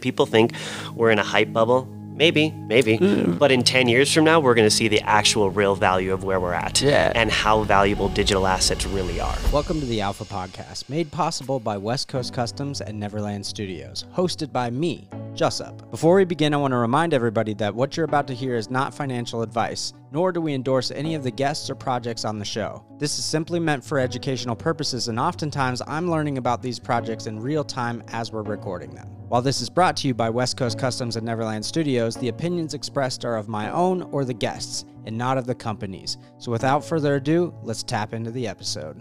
People think we're in a hype bubble. Maybe, maybe. Hmm. But in 10 years from now, we're going to see the actual real value of where we're at Yeah. and how valuable digital assets really are. Welcome to the Alpha Podcast, made possible by West Coast Customs and Neverland Studios, hosted by me, Jussup. Before we begin, I want to remind everybody that what you're about to hear is not financial advice, nor do we endorse any of the guests or projects on the show. This is simply meant for educational purposes, and oftentimes I'm learning about these projects in real time as we're recording them. While this is brought to you by West Coast Customs and Neverland Studios, the opinions expressed are of my own or the guests, and not of the companies. So without further ado, let's tap into the episode.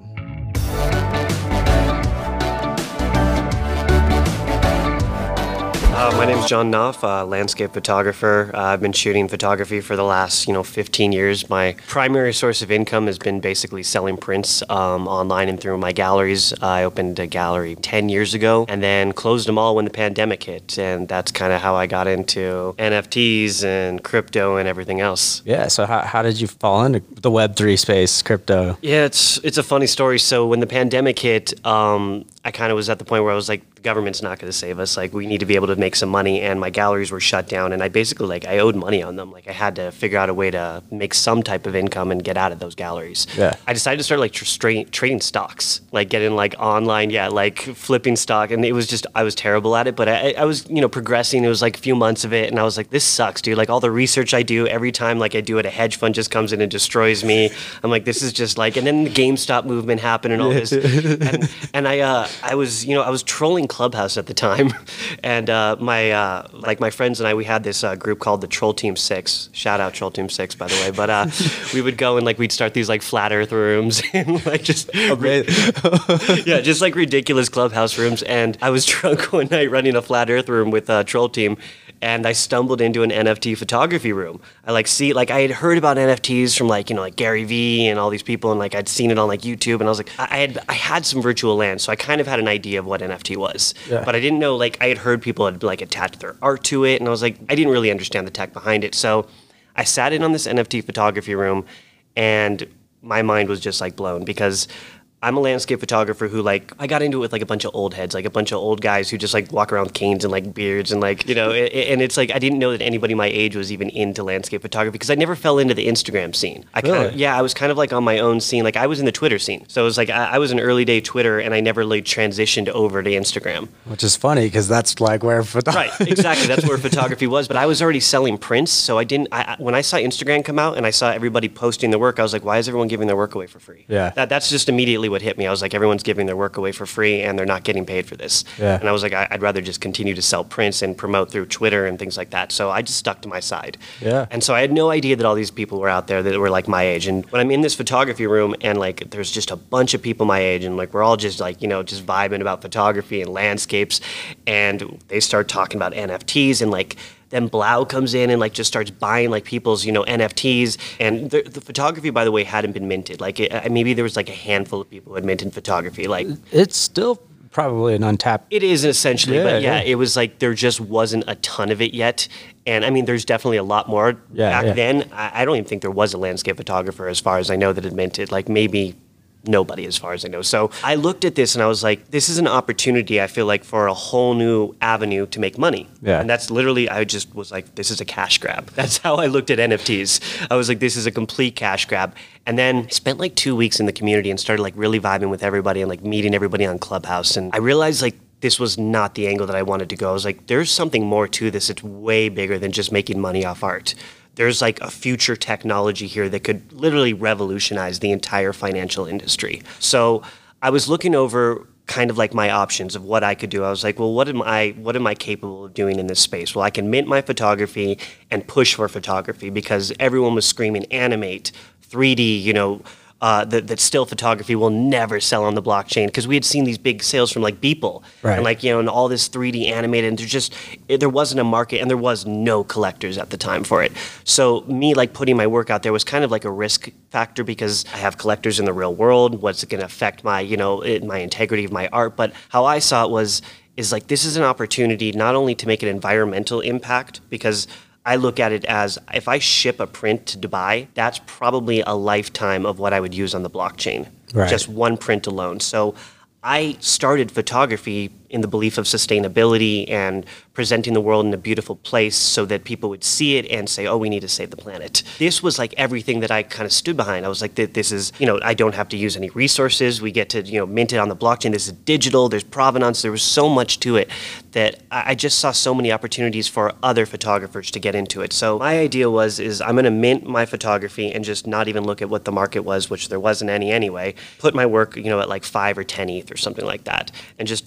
Uh, my name is John Knopf, uh, landscape photographer. Uh, I've been shooting photography for the last, you know, 15 years. My primary source of income has been basically selling prints um, online and through my galleries. I opened a gallery 10 years ago and then closed them all when the pandemic hit, and that's kind of how I got into NFTs and crypto and everything else. Yeah. So how, how did you fall into the Web three space, crypto? Yeah, it's it's a funny story. So when the pandemic hit, um, I kind of was at the point where I was like, the government's not going to save us. Like, we need to be able to make some money. And my galleries were shut down, and I basically like I owed money on them. Like, I had to figure out a way to make some type of income and get out of those galleries. Yeah. I decided to start like tr- straight, trading stocks, like getting like online, yeah, like flipping stock. And it was just I was terrible at it, but I, I was you know progressing. It was like a few months of it, and I was like, this sucks, dude. Like all the research I do every time, like I do it, a hedge fund just comes in and destroys me. I'm like, this is just like, and then the GameStop movement happened and all this, and, and I uh, I was you know I was trolling Clubhouse at the time, and uh, my uh, like my friends and I we had this uh, group called the Troll Team Six. Shout out Troll Team Six by the way, but uh, we would go and like we'd start these like flat Earth rooms and like just yeah, just like ridiculous clubhouse rooms. And I was drunk one night running a flat Earth room with a troll team, and I stumbled into an NFT photography room. I like see like I had heard about NFTs from like you know like Gary Vee and all these people, and like I'd seen it on like YouTube, and I was like I I had I had some virtual land, so I kind of had an idea of what NFT was, Yeah. but I didn't know like I had heard people had like attached their art to it, and I was like I didn't really understand the tech behind it, so I sat in on this NFT photography room, and my mind was just like blown because I'm a landscape photographer who like I got into it with like a bunch of old heads, like a bunch of old guys who just like walk around with canes and like beards and like you know, a- a- and it's like I didn't know that anybody my age was even into landscape photography because I never fell into the Instagram scene. I kind of yeah, I was kind of like on my own scene. Like I was in the Twitter scene, so it was like I, I was an early day Twitter, and I never like transitioned over to Instagram. Which is funny because that's like where photo- Right, exactly. That's where photography was. But I was already selling prints, so I didn't. I, I- when I saw Instagram come out and I saw everybody posting their work, I was like, why is everyone giving their work away for free? Yeah. That, that's just immediately what hit me. I was like, everyone's giving their work away for free and they're not getting paid for this. Yeah. And I was like, I, I'd rather just continue to sell prints and promote through Twitter and things like that. So I just stuck to my side. Yeah. And so I had no idea that all these people were out there that were like my age. And when I'm in this photography room and like there's just a bunch of people my age and like we're all just like, you know, just vibing about photography and landscapes and they start talking about NFTs and like then Blau comes in and like just starts buying like people's you know NFTs and the, the photography by the way hadn't been minted like it, maybe there was like a handful of people who had minted photography like It's still probably an untapped. it is essentially, Yeah, but yeah, yeah. it was like there just wasn't a ton of it yet. And I mean, there's definitely a lot more Yeah, back then. I, I don't even think there was a landscape photographer, as far as I know, that had minted. Like maybe nobody, as far as I know. So I looked at this and I was like, this is an opportunity. I feel like for a whole new avenue to make money. Yeah. And that's literally, I just was like, this is a cash grab. That's how I looked at NFTs. I was like, this is a complete cash grab. And then spent like two weeks in the community and started like really vibing with everybody and like meeting everybody on Clubhouse. And I realized like this was not the angle that I wanted to go. I was like, there's something more to this. It's way bigger than just making money off art. There's like a future technology here that could literally revolutionize the entire financial industry. So I was looking over kind of like my options of what I could do. I was like, well, what am I what am I capable of doing in this space? Well, I can mint my photography and push for photography because everyone was screaming animate, 3D, you know, uh, that, that still photography will never sell on the blockchain because we had seen these big sales from like Beeple Right. and like you know and all this 3D animated and there just it, there wasn't a market and there was no collectors at the time for it. So me like putting my work out there was kind of like a risk factor because I have collectors in the real world. What's it going to affect my you know it, my integrity of my art? But how I saw it was is like this is an opportunity not only to make an environmental impact because I look at it as if I ship a print to Dubai, that's probably a lifetime of what I would use on the blockchain. Right. Just one print alone. So I started photography in the belief of sustainability and presenting the world in a beautiful place so that people would see it and say, "Oh, we need to save the planet." This was like everything that I kind of stood behind. I was like, "This is, you know, I don't have to use any resources. We get to, you know, mint it on the blockchain. This is digital. There's provenance. There was so much to it that I just saw so many opportunities for other photographers to get into it. So my idea was, is I'm going to mint my photography and just not even look at what the market was, which there wasn't any anyway. Put my work, you know, at like five or ten ETH or something like that, and just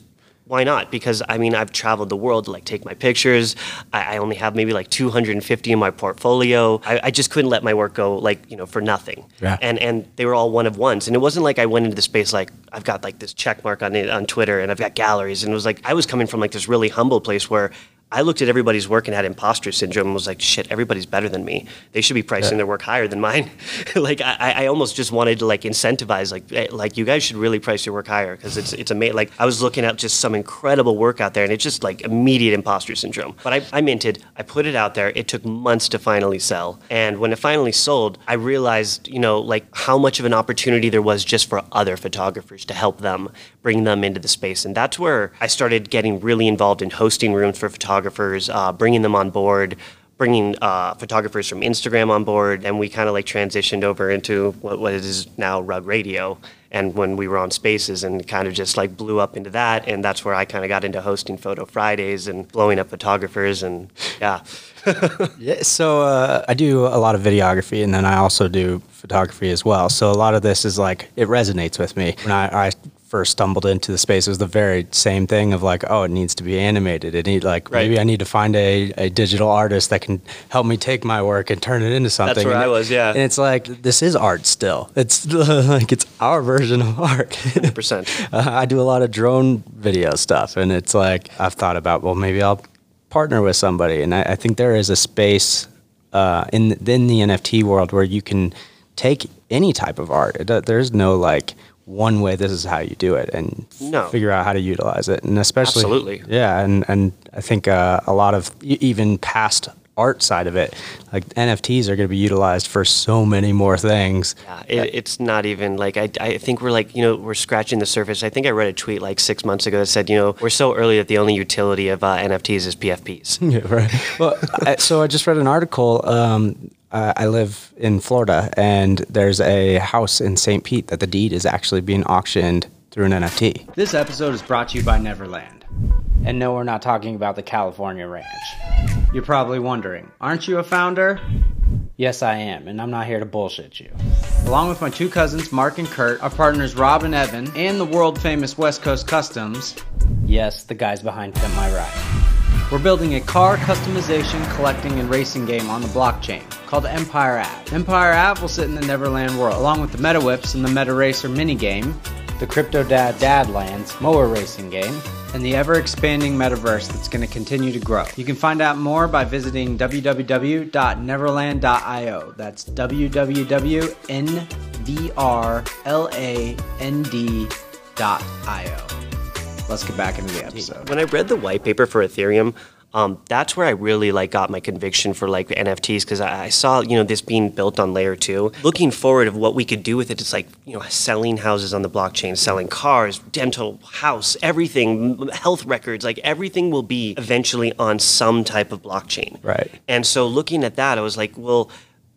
why not? Because I mean, I've traveled the world to like take my pictures. I, I only have maybe like 250 in my portfolio. I, I, just couldn't let my work go like you know for nothing. Yeah. And and they were all one of ones. And it wasn't like I went into the space like I've got like this check mark on it on Twitter and I've got galleries. And it was like I was coming from like this really humble place where I looked at everybody's work and had imposter syndrome and was like, shit, everybody's better than me. They should be pricing yeah. their work higher than mine. like I, I almost just wanted to like incentivize like like you guys should really price your work higher because it's it's amazing. Like I was looking at just some incredible work out there and it's just like immediate imposter syndrome. But I, I minted, I put it out there. It took months to finally sell. And when it finally sold, I realized, you know, like how much of an opportunity there was just for other photographers to help them bring them into the space. And that's where I started getting really involved in hosting rooms for photographers photographers, uh, bringing them on board, bringing uh, photographers from Instagram on board, and we kind of like transitioned over into what, what is now Rug Radio. And when we were on Spaces, and kind of just like blew up into that, and that's where I kind of got into hosting Photo Fridays and blowing up photographers, and yeah. yeah. So uh, I do a lot of videography, and then I also do photography as well. So a lot of this is like it resonates with me. When I, I first stumbled into the space, it was the very same thing of like, oh, it needs to be animated. It need like right. maybe I need to find a, a digital artist that can help me take my work and turn it into something. That's where and I was, yeah. And it's like this is art still. It's like it's our version of art. 100%. uh, I do a lot of drone video stuff, and it's like I've thought about well, maybe I'll partner with somebody, and I, I think there is a space uh, in in the NFT world where you can take any type of art. It, there's no like one way this is how you do it and no. figure out how to utilize it and especially absolutely yeah and and i think uh, a lot of even past art side of it like nfts are going to be utilized for so many more things yeah it, it's not even like I, I think we're like you know we're scratching the surface i think i read a tweet like six months ago that said you know we're so early that the only utility of uh, nfts is pfps yeah right well I, so i just read an article um, uh, I live in Florida, and there's a house in St. Pete that the deed is actually being auctioned through an NFT. This episode is brought to you by Neverland. And no, we're not talking about the California ranch. You're probably wondering, aren't you a founder? Yes, I am, and I'm not here to bullshit you. Along with my two cousins, Mark and Kurt, our partners Rob and Evan, and the world famous West Coast Customs, yes, the guys behind Pimp My Ride. We're building a car customization, collecting, and racing game on the blockchain called Empire Ave. Empire Ave will sit in the Neverland world, along with the Meta Whips and the Meta Racer minigame, the Crypto Dad Dadlands mower racing game, and the ever expanding metaverse that's going to continue to grow. You can find out more by visiting www.neverland.io. That's www.nvrland.io. Let's get back into the episode. When I read the white paper for Ethereum, um, that's where I really like got my conviction for like NFTs because I, I, saw you know this being built on layer two. Looking forward of what we could do with it, it's like you know selling houses on the blockchain, selling cars, dental, house, everything, health records, like everything will be eventually on some type of blockchain. Right. And so looking at that, I was like, well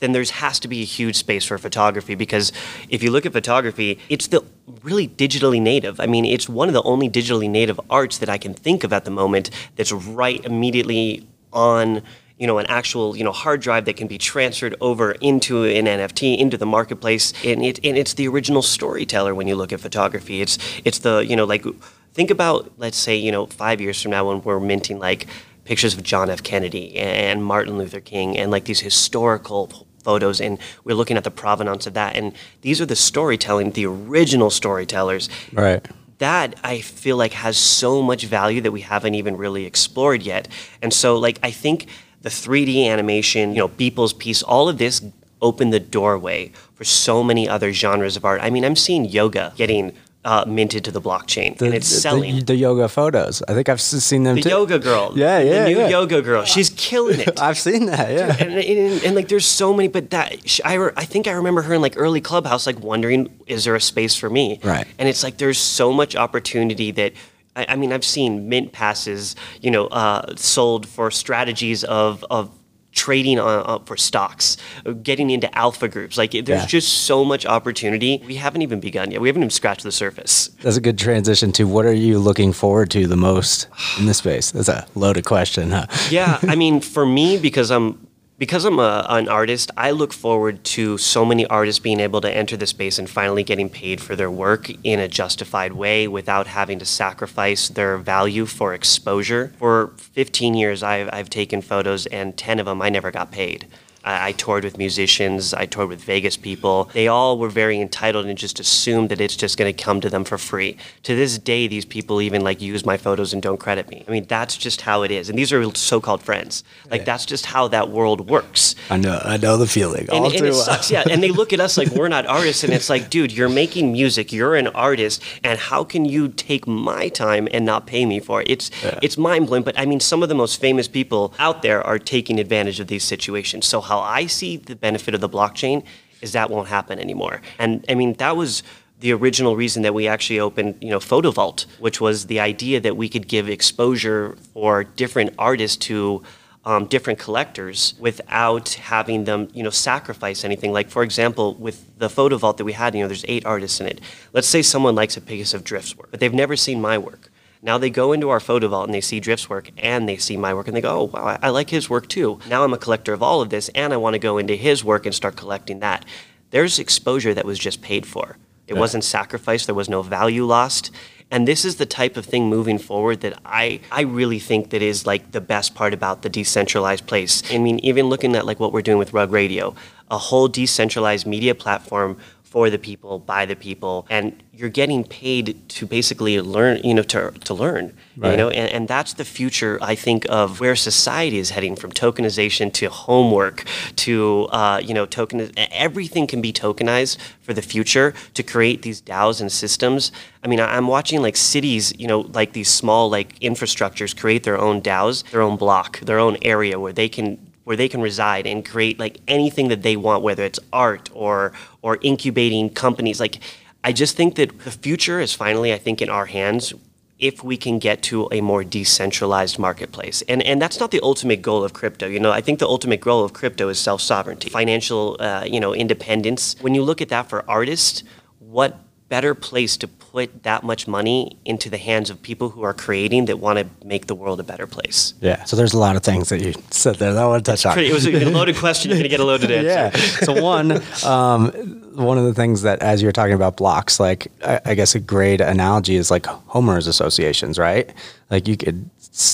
then there has to be a huge space for photography because if you look at photography, it's the really digitally native. I mean, it's one of the only digitally native arts that I can think of at the moment that's right immediately on you know an actual you know hard drive that can be transferred over into an NFT into the marketplace. And it and it's the original storyteller when you look at photography. It's it's the you know like think about let's say you know 5 years from now when we're minting like pictures of John F. Kennedy and Martin Luther King and like these historical photos and we're looking at the provenance of that. And these are the storytelling the original storytellers. Right. That i feel like has so much value that we haven't even really explored yet. And so like i think the 3d animation you know beeple's piece all of this opened the doorway for so many other genres of art. I mean i'm seeing yoga getting uh, minted to the blockchain, the, and it's selling. The, the, yoga photos. I think I've seen them the too. yoga girl. Yeah, yeah. The new yeah. yoga girl. She's killing it. I've seen that. Yeah. And, and, and, and, like, there's so many, but that I, I think I remember her in like early clubhouse, like wondering, is there a space for me? Right. And it's like there's so much opportunity that I, I mean, I've seen mint passes, you know, uh, sold for strategies of of trading on, uh, for stocks, getting into alpha groups. Like there's Yeah. just so much opportunity. We haven't even begun yet. We haven't even scratched the surface. That's a good transition to what are you looking forward to the most in this space? That's a loaded question, huh? yeah, I mean, for me, because I'm because I'm a, an artist, I look forward to so many artists being able to enter the space and finally getting paid for their work in a justified way without having to sacrifice their value for exposure. For 15 years, I've, I've taken photos, and 10 of them I never got paid. I, I toured with musicians, I toured with Vegas people. They all were very entitled and just assumed that it's just going to come to them for free. To this day, these people even like use my photos and don't credit me. I mean, that's just how it is. And these are so-called friends. Like that's just how that world works. I know, I know the feeling. And, all and it sucks, yeah. And they look at us like we're not artists, and it's like, dude, you're making music, you're an artist, and how can you take my time and not pay me for it? It's it's mind blowing. But I mean, some of the most famous people out there are taking advantage of these situations. So how I see the benefit of the blockchain is that won't happen anymore. And I mean, that was the original reason that we actually opened, you know, Photo Vault, which was the idea that we could give exposure for different artists to um, different collectors without having them, you know, sacrifice anything. Like for example, with the photo vault that we had, you know, there's eight artists in it. Let's say someone likes a piece of Drift's work, but they've never seen my work. Now they go into our photo vault and they see Drift's work and they see my work and they go, oh wow, I, I like his work too. Now I'm a collector of all of this and I want to go into his work and start collecting that. There's exposure that was just paid for. It wasn't sacrificed. There was no value lost. And this is the type of thing moving forward that I, I really think that is like the best part about the decentralized place. I mean, even looking at like what we're doing with Rug Radio, a whole decentralized media platform for the people, by the people, and you're getting paid to basically learn, you know, to, to learn, you know, and, and that's the future, I think, of where society is heading from tokenization to homework to, uh, you know, token, everything can be tokenized for the future to create these DAOs and systems. I mean, I'm watching like cities, you know, like these small like infrastructures create their own DAOs, their own block, their own area where they can where they can reside and create like anything that they want, whether it's art or or incubating companies. Like, I just think that the future is finally, I think, in our hands if we can get to a more decentralized marketplace. And and that's not the ultimate goal of crypto. You know, I think the ultimate goal of crypto is self sovereignty, financial, uh, you know, independence. When you look at that for artists, what better place to put that much money into the hands of people who are creating that want to make the world a better place? Yeah. So there's a lot of things that you said there that I want to touch on. Pretty, it was a loaded question. You're going to get a loaded answer. yeah. So one, um, one of the things that as you're talking about blocks, like I, I guess a great analogy is like homeowners associations, right? Like you could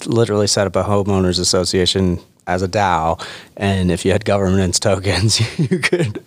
literally set up a homeowners association as a DAO, and if you had governance tokens, you could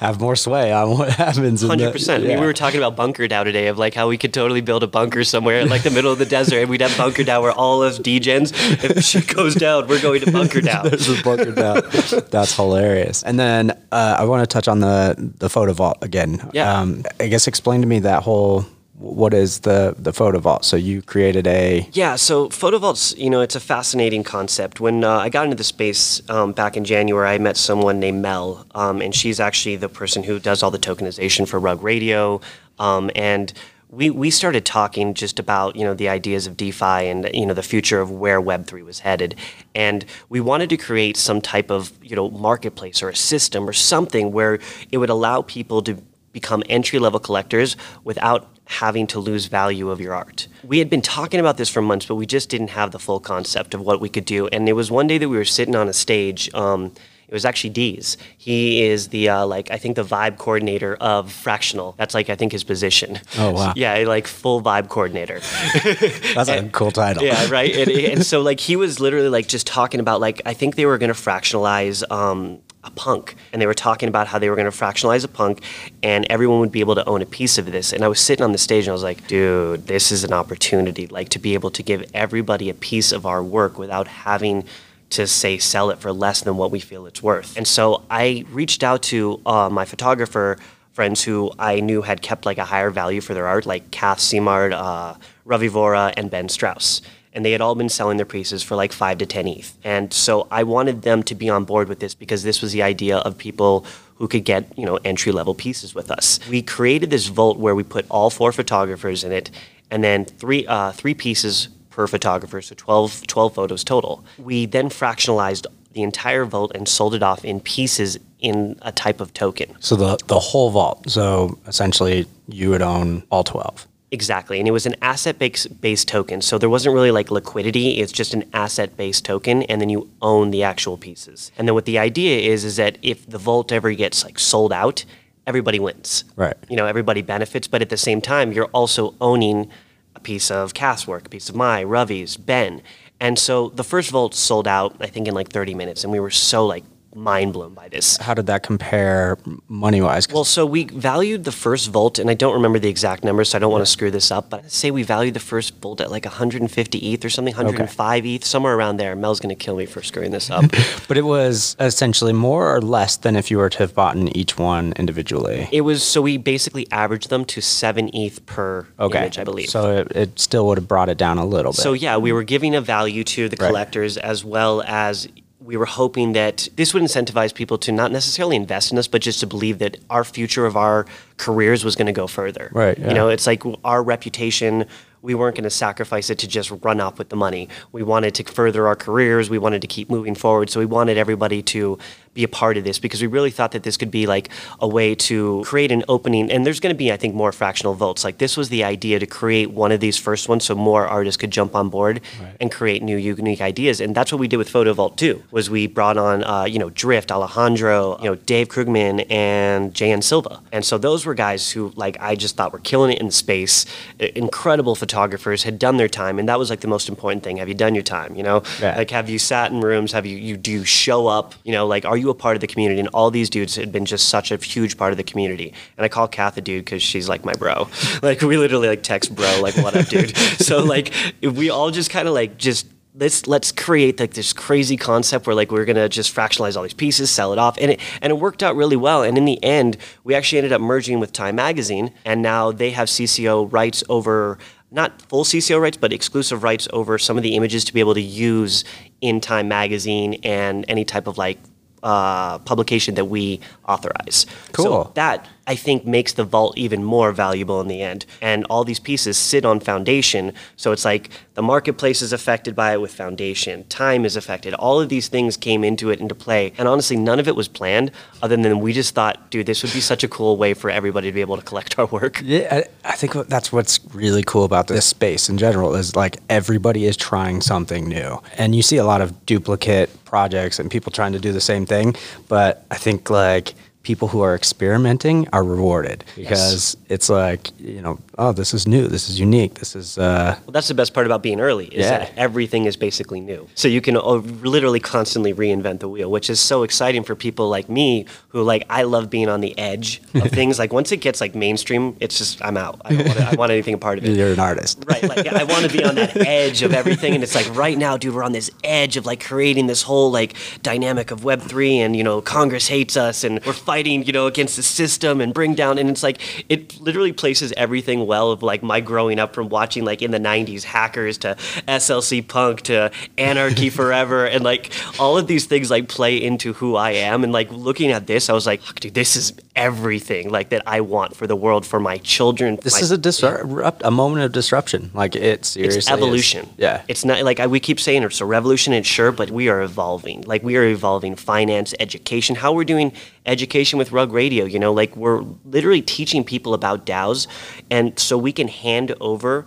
have more sway on what happens. Hundred percent. I mean, we were talking about bunker down today, of like how we could totally build a bunker somewhere in like the middle of the desert, and we'd have bunker down where all of degens, if shit goes down, we're going to bunker down. There's a bunker DAO. That's hilarious. And then uh, I want to touch on the the photo vault again. Yeah. Um, I guess explain to me that whole what is the the photo vault? So you created a Yeah, so Photo Vault's, you know, it's a fascinating concept. When uh, I got into the space um, back in January, I met someone named Mel, um, and she's actually the person who does all the tokenization for Rug Radio. Um, and we, we started talking just about, you know, the ideas of DeFi and, you know, the future of where Web3 was headed. And we wanted to create some type of, you know, marketplace or a system or something where it would allow people to become entry level collectors without having to lose value of your art. We had been talking about this for months, but we just didn't have the full concept of what we could do. And it was one day that we were sitting on a stage. Um, it was actually Dee's. He is the uh, like I think the vibe coordinator of Fractional. That's like I think his position. Oh, wow. yeah, like full vibe coordinator. that's a cool title. Yeah, right. And, and so like he was literally like just talking about like I think they were going to fractionalize um, a punk, and they were talking about how they were going to fractionalize a punk, and everyone would be able to own a piece of this. And I was sitting on the stage and I was like, dude, this is an opportunity, like to be able to give everybody a piece of our work without having to say sell it for less than what we feel it's worth. And so I reached out to uh, my photographer friends who I knew had kept like a higher value for their art, like Kath Simard, uh, Ravi Vora, and Ben Strauss. And they had all been selling their pieces for like five to 10 ETH. And so I wanted them to be on board with this because this was the idea of people who could get, you know, entry level pieces with us. We created this vault where we put all four photographers in it and then three uh, three pieces per photographer, so 12, 12 photos total. We then fractionalized the entire vault and sold it off in pieces in a type of token. So the the whole vault. So essentially, you would own all twelve. Exactly. And it was an asset based token. So there wasn't really like liquidity. It's just an asset based token. And then you own the actual pieces. And then what the idea is, is that if the vault ever gets like sold out, everybody wins. Right. You know, everybody benefits. But at the same time, you're also owning a piece of Kath's work, a piece of my, Ravi's, Ben. And so the first vault sold out, I think, in like 30 minutes. And we were so like mind blown by this. How did that compare money wise? Well, so we valued the first volt, and I don't remember the exact number, so I don't want to screw this up, but I'd say we valued the first volt at like 150 ETH or something, 105 okay. ETH, somewhere around there. Mel's going to kill me for screwing this up. but it was essentially more or less than if you were to have bought in each one individually. It was, so we basically averaged them to 7 ETH per okay. image, I believe. So it, it still would have brought it down a little bit. So yeah, we were giving a value to the collectors right. as well as we were hoping that this would incentivize people to not necessarily invest in us, but just to believe that our future of our careers was going to go further. Right. Yeah. You know, it's like our reputation we weren't going to sacrifice it to just run off with the money. We wanted to further our careers. We wanted to keep moving forward. So we wanted everybody to be a part of this because we really thought that this could be like a way to create an opening. And there's going to be, I think, more fractional votes. Like this was the idea to create one of these first ones so more artists could jump on board right. and create new unique ideas. And that's what we did with Photo Vault too. Was we brought on, uh, you know, Drift, Alejandro, you know, Dave Krugman, and Jan Silva. And so those were guys who, like, I just thought were killing it in space. Incredible photographers had done their time, and that was like the most important thing. Have you done your time? You know, yeah. like have you sat in rooms? Have you you do you show up? You know, like are you you a part of the community? And all these dudes had been just such a huge part of the community. And I call Kath a dude because she's like my bro. like we literally like text bro, like what up, dude? so like we all just kind of like just let's let's create like this crazy concept where like we're gonna just fractionalize all these pieces, sell it off, and it and it worked out really well. And in the end, we actually ended up merging with Time Magazine, and now they have CC0 rights over not full CC0 rights, but exclusive rights over some of the images to be able to use in Time Magazine and any type of like uh, publication that we authorize. Cool. So that I think makes the vault even more valuable in the end. And all these pieces sit on foundation. So it's like the marketplace is affected by it with foundation, time is affected. All of these things came into it into play. And honestly, none of it was planned other than we just thought, dude, this would be such a cool way for everybody to be able to collect our work. Yeah, I, I think that's what's really cool about this space in general is like everybody is trying something new. And you see a lot of duplicate projects and people trying to do the same thing. But I think like people who are experimenting are rewarded because yes. it's like you know oh this is new. This is unique. This is uh well that's the best part about being early is yeah. that everything is basically new. So you can uh, literally constantly reinvent the wheel which is so exciting for people like me who like i love being on the edge of things. Like once it gets like mainstream it's just i'm out. I don't want, I want anything a part of it. You're an artist. Right like i want to be on that edge of everything and it's like right now dude we're on this edge of like creating this whole like dynamic of web3 and you know congress hates us and we're fighting, you know, against the system and bring down. And it's like it literally places everything well of like my growing up from watching like in the '90s hackers to SLC punk to Anarchy Forever, and like all of these things like play into who I am. And like looking at this, I was like, dude, this is everything like that I want for the world for my children. This my, is a disrupt, a moment of disruption. Like it seriously, it's evolution. Yeah, it's not like I, we keep saying it's a revolution. It's sure, but we are evolving. Like we are evolving finance, education, how we're doing education with Rug Radio. You know, like we're literally teaching people about DAOs, and so we can hand over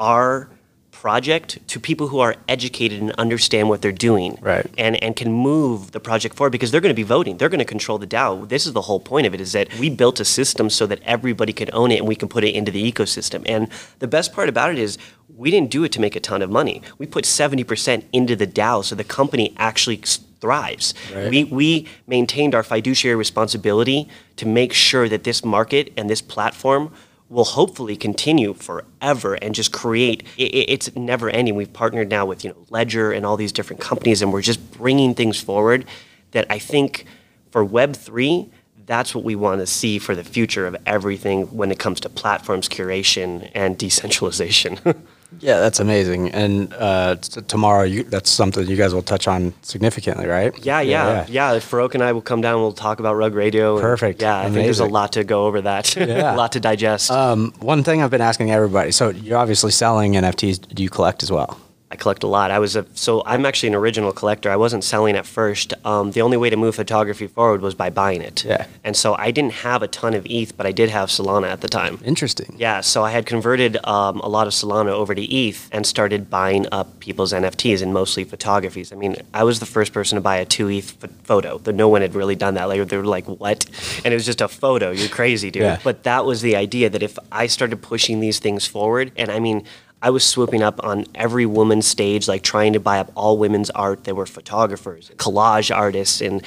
our project to people who are educated and understand what they're doing right. and, and can move the project forward because they're going to be voting. They're going to control the DAO. This is the whole point of it is that we built a system so that everybody could own it and we can put it into the ecosystem. And the best part about it is we didn't do it to make a ton of money. We put 70% into the DAO so the company actually thrives. Right. We, we maintained our fiduciary responsibility to make sure that this market and this platform will hopefully continue forever and just create it, it's never ending. We've partnered now with you know ledger and all these different companies and we're just bringing things forward that i think for web 3 that's what we want to see for the future of everything when it comes to platforms curation and decentralization Yeah, that's amazing. And uh, t- tomorrow, you, that's something you guys will touch on significantly, right? Yeah, yeah, yeah. Farokh and I will come down. We'll talk about Rug Radio. and- Perfect. Yeah, I think there's a lot to go over that. Yeah. a lot to digest. Um, one thing I've been asking everybody. So you're obviously selling NFTs. Do you collect as well? I collect a lot. I was a so I'm actually an original collector. I wasn't selling at first. Um, the only way to move photography forward was by buying it. Yeah. And so I didn't have a ton of ETH, but I did have Solana at the time. Interesting. Yeah, so I had converted um, a lot of Solana over to ETH and started buying up people's NFTs and mostly photographies. I mean, I was the first person to buy a two ETH ph- photo. That no one had really done that. Like they were like, "What?" And it was just a photo. You're crazy, dude. Yeah. But that was the idea that if I started pushing these things forward, and I mean. I was swooping up on every woman's stage, like trying to buy up all women's art. There were photographers, collage artists, and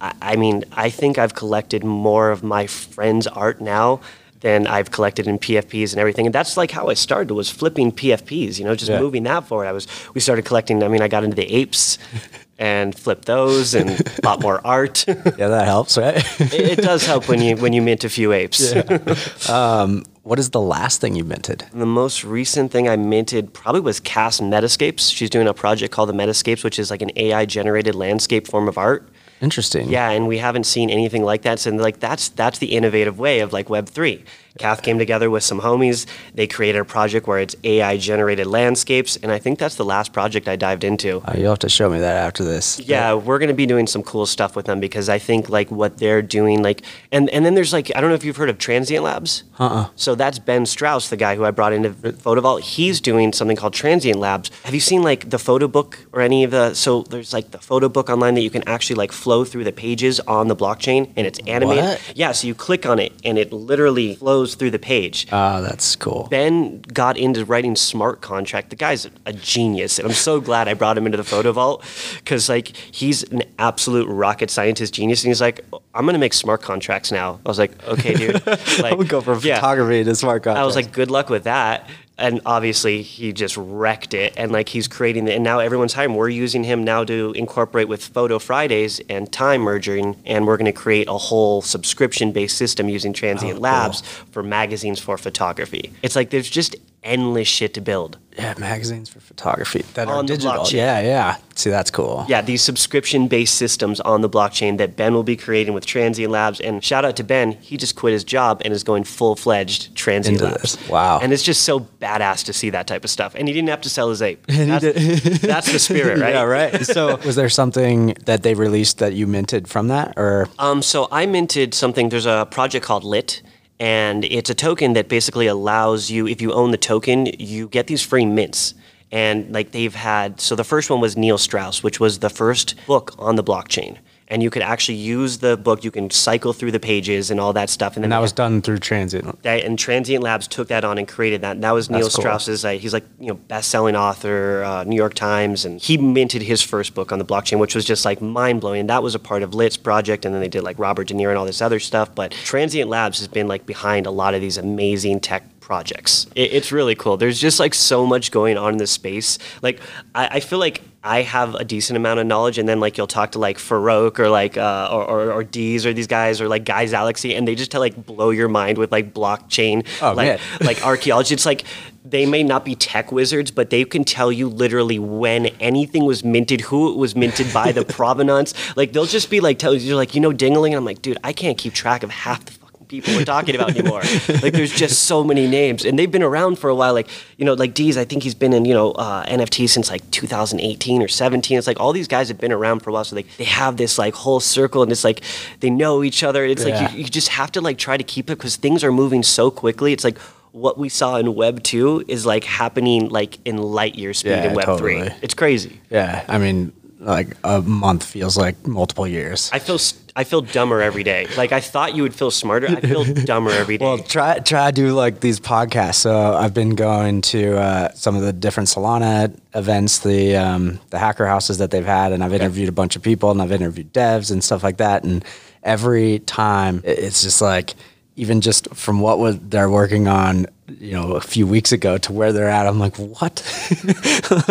I, I mean, I think I've collected more of my friends' art now than I've collected in PFPs and everything. And that's like how I started was flipping PFPs, you know, just Yeah. moving that forward. I was we started collecting, I mean, I got into the apes and flipped those and bought more art. Yeah, that helps, right? it does help when you when you mint a few apes. Um, what is the last thing you minted? The most recent thing I minted probably was Kath's Metascapes. She's doing a project called the Metascapes, which is like an AI generated landscape form of art. Interesting. Yeah, and we haven't seen anything like that. So like that's that's the innovative way of like Web three. Kath came together with some homies. They created a project where it's AI generated landscapes, and I think that's the last project I dived into. Uh, you'll have to show me that after this. Yeah, we're gonna be doing some cool stuff with them because I think like what they're doing, like, and and then there's like I don't know if you've heard of Transient Labs. Uh-uh. So that's Ben Strauss, the guy who I brought into PhotoVault. He's doing something called Transient Labs. Have you seen like the photo book or any of the? So there's like the photo book online that you can actually like flow through the pages on the blockchain, and it's animated. What? Yeah, so you click on it and it literally flows through the page. Oh, that's cool. Ben got into writing smart contract. The guy's a genius, and I'm so glad I brought him into the photo vault because like he's an absolute rocket scientist genius, and he's like, I'm gonna make smart contracts now. I was like, okay, dude. Like, I would go from yeah. photography to smart contracts. I was like, good luck with that. And obviously, he just wrecked it. And like, he's creating it. And now everyone's hiring. We're using him now to incorporate with Photo Fridays and Time merging. And we're going to create a whole subscription based system using Transient Oh, Labs for magazines for photography. It's like there's just endless shit to build. yeah, magazines for photography that are On the digital. Yeah, yeah. See, that's cool. Yeah, these subscription based systems on the blockchain that Ben will be creating with Transient Labs. And shout out to Ben, he just quit his job and is going full fledged Transient Into Labs. this. Wow. And it's just so badass to see that type of stuff. And he didn't have to sell his ape. That's, that's the spirit, right? Yeah, right. So, was there something that they released that you minted from that, or Um, so I minted something. There's a project called Lit, and it's a token that basically allows you, if you own the token, you get these free mints. And like they've had, so the first one was Neil Strauss, which was the first book on the blockchain. And you could actually use the book. You can cycle through the pages and all that stuff. And then and that they was done through Transient? that, and Transient Labs took that on and created that. And that was Neil That's cool. Strauss's. Uh, he's like you know best-selling author, uh, New York Times, and he minted his first book on the blockchain, which was just like mind-blowing. And that was a part of Lit's project, and then they did like Robert De Niro and all this other stuff. But Transient Labs has been like behind a lot of these amazing tech projects. It, it's really cool. There's just like so much going on in this space. Like I, I feel like I have a decent amount of knowledge, and then like you'll talk to like Farokh or like uh, or, or or Deez or these guys or like Guys Galaxy, and they just tell like blow your mind with like blockchain, Oh, like like archaeology. It's like they may not be tech wizards, but they can tell you literally when anything was minted, who it was minted by, the provenance. Like they'll just be like telling you like you know Dingaling, and I'm like, dude, I can't keep track of half the people we're talking about anymore. like there's just so many names, and they've been around for a while. Like you know, like Deez, I think he's been in you know uh, NFT since like 2018 or 17. It's like all these guys have been around for a while, so they they have this like whole circle, and it's like they know each other. It's Yeah. like you, you just have to like try to keep it because things are moving so quickly. It's like what we saw in Web two is like happening like in light year speed Yeah, in Web three. It's crazy. Yeah, I mean, like a month feels like multiple years. I feel I feel dumber every day. Like I thought you would feel smarter. I feel dumber every day. Well, try try to do like these podcasts. So I've been going to uh, some of the different Solana events, the um, the hacker houses that they've had, and I've interviewed a bunch of people, and I've interviewed devs and stuff like that. And every time, it's just like even just from what was they're working on you know, a few weeks ago to where they're at. I'm like, what?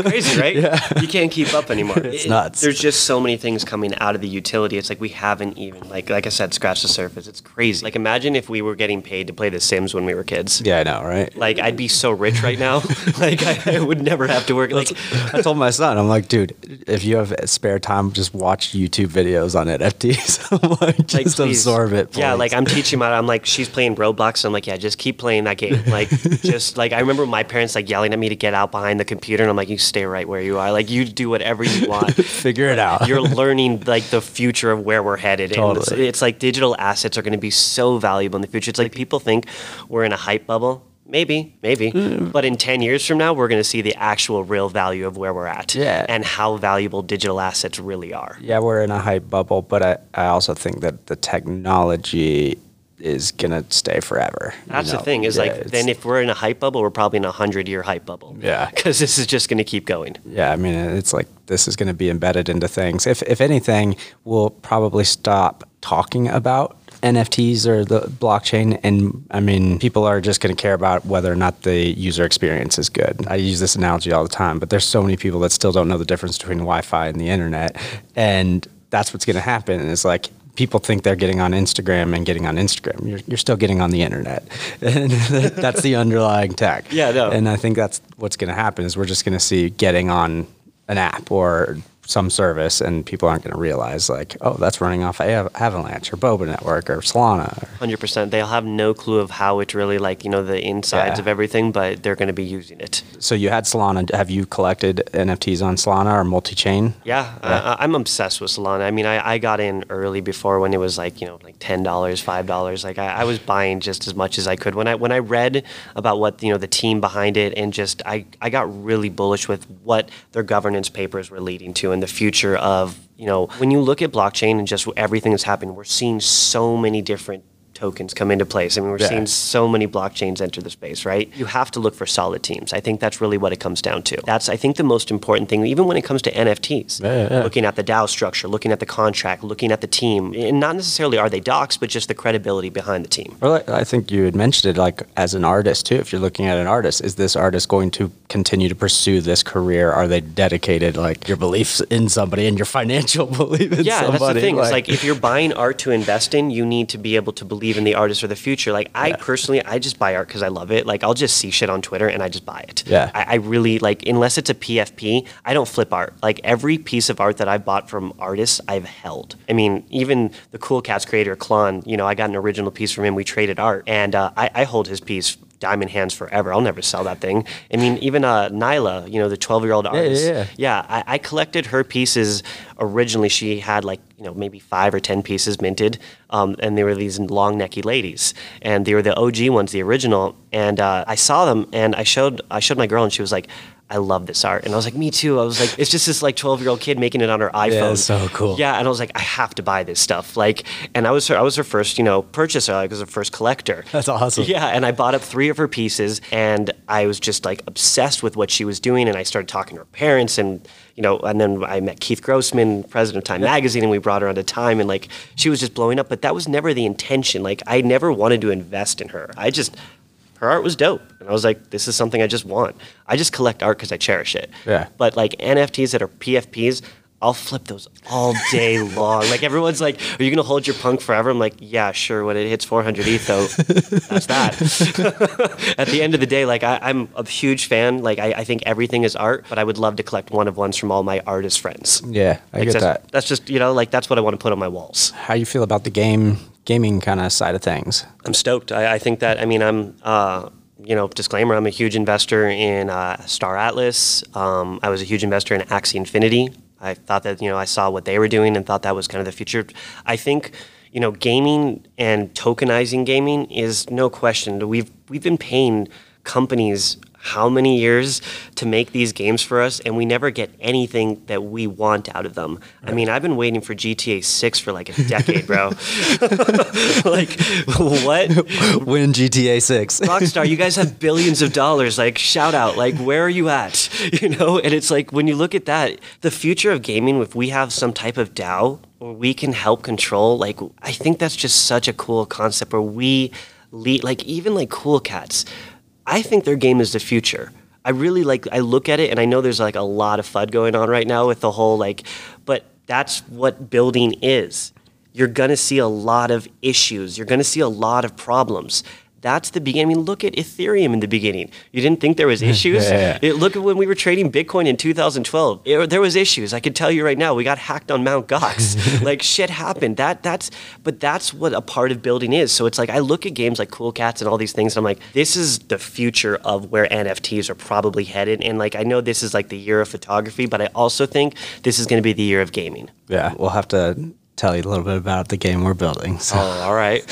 Crazy, right? You can't keep up anymore. It's nuts. There's just so many things coming out of the utility. It's like we haven't even like like I said, scratched the surface. It's crazy. Like imagine if we were getting paid to play The Sims when we were kids. yeah, I know, right? Like I'd be so rich right now. like I, I would never have to work. Like I told my son, I'm like, dude, if you have spare time, just watch YouTube videos on NFTs. I'm like, like, just please. absorb it. Yeah, like I'm teaching my. I'm like, she's playing Roblox. I'm like, yeah, just keep playing that game. Like, just like I remember my parents like yelling at me to get out behind the computer, and I'm like, you stay right where you are. Like, you do whatever you want. figure it out. You're learning like the future of where we're headed. And it's, Totally. it's like digital assets are going to be so valuable in the future. It's like people think we're in a hype bubble. Maybe, maybe. Mm. But in 10 years from now, we're going to see the actual real value of where we're at Yeah. and how valuable digital assets really are. yeah, we're in a hype bubble, but I, I also think that the technology is gonna stay forever. you That's know? the thing is Yeah, like then if we're in a hype bubble, we're probably in a hundred year hype bubble. Yeah. because this is just going to keep going. Yeah, I mean, it's like this is going to be embedded into things. If if anything, we'll probably stop talking about NFTs or the blockchain, and I mean, people are just going to care about whether or not the user experience is good. I use this analogy all the time, but there's so many people that still don't know the difference between Wi-Fi and the internet, and that's what's going to happen. Is like people think they're getting on Instagram and getting on Instagram. You're, you're still getting on the internet. And that's the underlying tech. Yeah, no. And I think that's what's going to happen is we're just going to see getting on an app or some service and people aren't going to realize like, oh, that's running off Av- Avalanche or Boba Network or Solana. Or, Hundred percent. They'll have no clue of how it's really like you know the insides Yeah. of everything, but they're going to be using it. so you had Solana. Have you collected NFTs on Solana or multi-chain? Yeah, uh, I, I'm obsessed with Solana. I mean, I, I got in early before when it was like you know like ten dollars, five dollars. Like I, I was buying just as much as I could. When I when I read about what you know the team behind it and just I I got really bullish with what their governance papers were leading to and the future of you know when you look at blockchain and just everything that's happening, we're seeing so many different tokens come into place. I mean, we're Yeah. seeing so many blockchains enter the space, right? You have to look for solid teams. I think that's really what it comes down to. That's, I think, the most important thing, even when it comes to NFTs. Yeah, yeah. Looking at the DAO structure, looking at the contract, looking at the team. And not necessarily are they docs, but just the credibility behind the team. Well, I think you had mentioned it like as an artist too. If you're looking at an artist, is this artist going to continue to pursue this career? Are they dedicated like your beliefs in somebody and your financial belief in yeah, somebody? Yeah, that's the thing. it's like if you're buying art to invest in, you need to be able to believe in the artist or the future. Like I personally, I just buy art because I love it. Like I'll just see shit on Twitter and I just buy it. Yeah. I, I really like unless it's a PFP, I don't flip art. Like every piece of art that I've bought from artists, I've held. I mean, even the Cool Cats creator Clon, you know, I got an original piece from him. We traded art, and uh, I, I hold his piece. Diamond hands forever. I'll never sell that thing. I mean, even uh, Nyla, you know, the 12 year old artist. yeah, yeah. Yeah, yeah I, I collected her pieces. Originally, she had like you know maybe five or ten pieces minted, um, and they were these long necky ladies, and they were the OG ones, the original. And uh, I saw them, and I showed I showed my girl, and she was like. I love this art, and I was like, "Me too." I was like, "It's just this like twelve year old kid making it on her iPhone." it's so cool. Yeah, and I was like, "I have to buy this stuff." Like, and I was her, I was her first, you know, purchaser. Like, I was her first collector. That's awesome. Yeah, and I bought up three of her pieces, and I was just like obsessed with what she was doing. And I started talking to her parents, and you know, and then I met Keith Grossman, president of Time Magazine, and we brought her onto Time, and like she was just blowing up. But that was never the intention. Like I never wanted to invest in her. I just her art was dope, and I was like, this is something I just want. I just collect art because I cherish it. Yeah. But like NFTs that are PFPs. I'll flip those all day long. Like everyone's like, "Are you gonna hold your punk forever?" I'm like, "Yeah, sure." When it hits 400 ETH, though, that's that. At the end of the day, like I, I'm a huge fan. Like I, I think everything is art, but I would love to collect one of ones from all my artist friends. yeah, I Like, get that's, that. That's just you know, like that's what I want to put on my walls. How do you feel about the game gaming kind of side of things? I'm stoked. I, I think that I mean I'm uh, you know disclaimer. I'm a huge investor in uh, Star Atlas. Um, I was a huge investor in Axie Infinity. I thought that you know I saw what they were doing and thought that was kind of the future. I think you know gaming and tokenizing gaming is no question. We've we've been paying companies how many years to make these games for us and we never get anything that we want out of them. I mean, I've been waiting for GTA 6 for like a decade, bro. like what? Win GTA Six. Rockstar, you guys have billions of dollars. Like, shout out. Like, where are you at? You know? And it's like, when you look at that, the future of gaming, if we have some type of DAO or we can help control, like, I think that's just such a cool concept where we lead, like, even like Cool Cats. I think their game is the future. I really like I look at it and I know there's like a lot of FUD going on right now with the whole like but that's what building is. You're going to see a lot of issues. You're going to see a lot of problems. That's the beginning. I mean, look at Ethereum in the beginning. You didn't think there was issues. Yeah. It, look at when we were trading Bitcoin in 2012. It- there was issues. I can tell you right now. We got hacked on Mount Gox. like shit happened. That that's. But that's what a part of building is. So it's like I look at games like Cool Cats and all these things. And I'm like, this is the future of where NFTs are probably headed. And like I know this is like the year of photography, but I also think this is going to be the year of gaming. Yeah, we'll have to tell you a little bit about the game we're building. So, Oh, all right.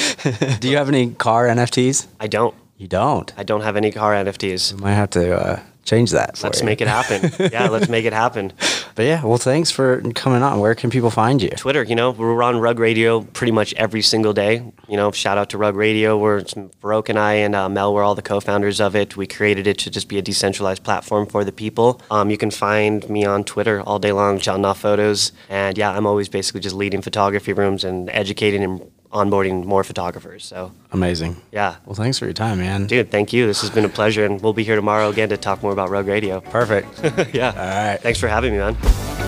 do you have any car NFTs? I don't. You don't. I don't have any car NFTs. Might have to uh, change that. For Let's you. make it happen. yeah, let's make it happen. But yeah, well, thanks for coming on. Where can people find you? Twitter, you know, we're on Rug Radio pretty much every single day. You know, shout out to Rug Radio. We're Farokh and I and uh, Mel were all the co-founders of it. We created it to just be a decentralized platform for the people. Um, you can find me on Twitter all day long, John Knopf Photos. And yeah, I'm always basically just leading photography rooms and educating and onboarding more photographers. So Amazing. yeah. Well, thanks for your time, man. Dude, thank you. This has been a pleasure, and we'll be here tomorrow again to talk more about Rug Radio. Perfect. yeah. All right. Thanks for having me, man.